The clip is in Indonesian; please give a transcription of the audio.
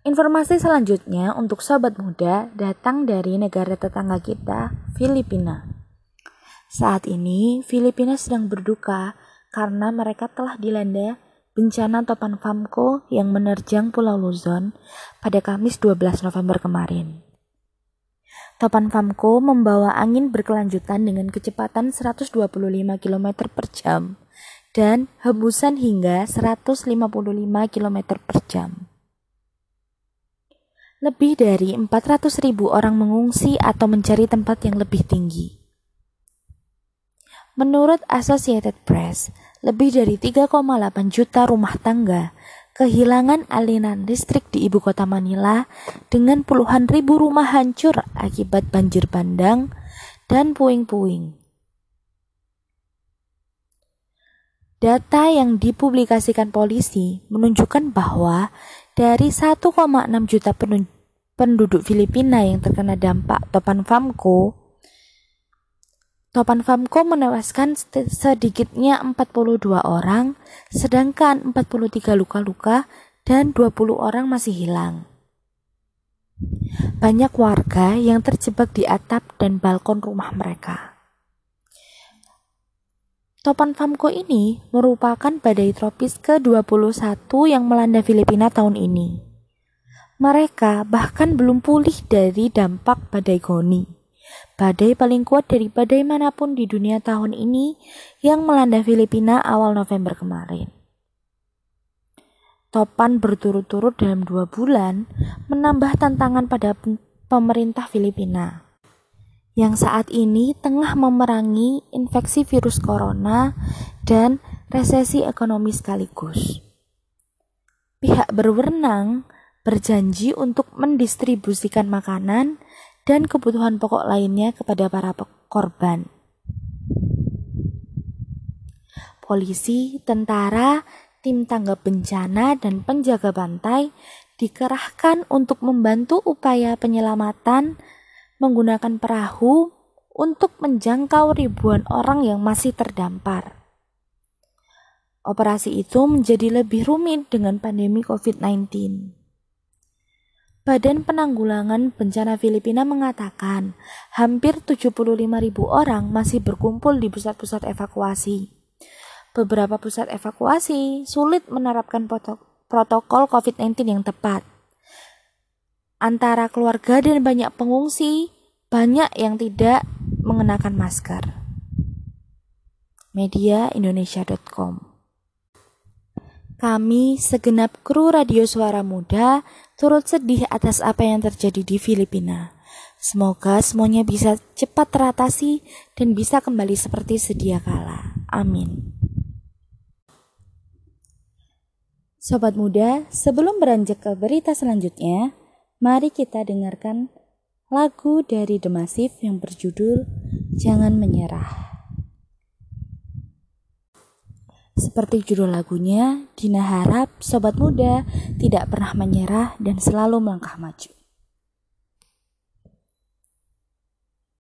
Informasi selanjutnya untuk sobat muda datang dari negara tetangga kita, Filipina. Saat ini, Filipina sedang berduka karena mereka telah dilanda bencana topan Famko yang menerjang Pulau Luzon pada Kamis 12 November kemarin. Topan Famko membawa angin berkelanjutan dengan kecepatan 125 km per jam dan hembusan hingga 155 km per jam. Lebih dari 400 ribu orang mengungsi atau mencari tempat yang lebih tinggi. Menurut Associated Press, lebih dari 3,8 juta rumah tangga kehilangan aliran listrik di ibu kota Manila dengan puluhan ribu rumah hancur akibat banjir bandang dan puing-puing. Data yang dipublikasikan polisi menunjukkan bahwa dari 1,6 juta penduduk Filipina yang terkena dampak topan Famko, Topan Famko menewaskan sedikitnya 42 orang, sedangkan 43 luka-luka dan 20 orang masih hilang. Banyak warga yang terjebak di atap dan balkon rumah mereka. Topan Famko ini merupakan badai tropis ke-21 yang melanda Filipina tahun ini. Mereka bahkan belum pulih dari dampak badai Goni. Badai paling kuat dari badai mana pun di dunia tahun ini yang melanda Filipina awal November kemarin. Topan berturut-turut dalam dua bulan menambah tantangan pada pemerintah Filipina yang saat ini tengah memerangi infeksi virus corona dan resesi ekonomi sekaligus. Pihak berwenang berjanji untuk mendistribusikan makanan dan kebutuhan pokok lainnya kepada para korban. Polisi, tentara, tim tanggap bencana, dan penjaga pantai dikerahkan untuk membantu upaya penyelamatan menggunakan perahu untuk menjangkau ribuan orang yang masih terdampar. Operasi itu menjadi lebih rumit dengan pandemi COVID-19. Badan Penanggulangan Bencana Filipina mengatakan hampir 75 ribu orang masih berkumpul di pusat-pusat evakuasi. Beberapa pusat evakuasi sulit menerapkan protokol COVID-19 yang tepat antara keluarga dan banyak pengungsi, banyak yang tidak mengenakan masker. Media Indonesia.com Kami, segenap kru Radio Suara Muda, turut sedih atas apa yang terjadi di Filipina. Semoga semuanya bisa cepat teratasi dan bisa kembali seperti sedia kala. Amin. Sobat muda, sebelum beranjak ke berita selanjutnya, Mari kita dengarkan lagu dari The Massive yang berjudul Jangan Menyerah. Seperti judul lagunya, Dina harap sobat muda tidak pernah menyerah dan selalu melangkah maju.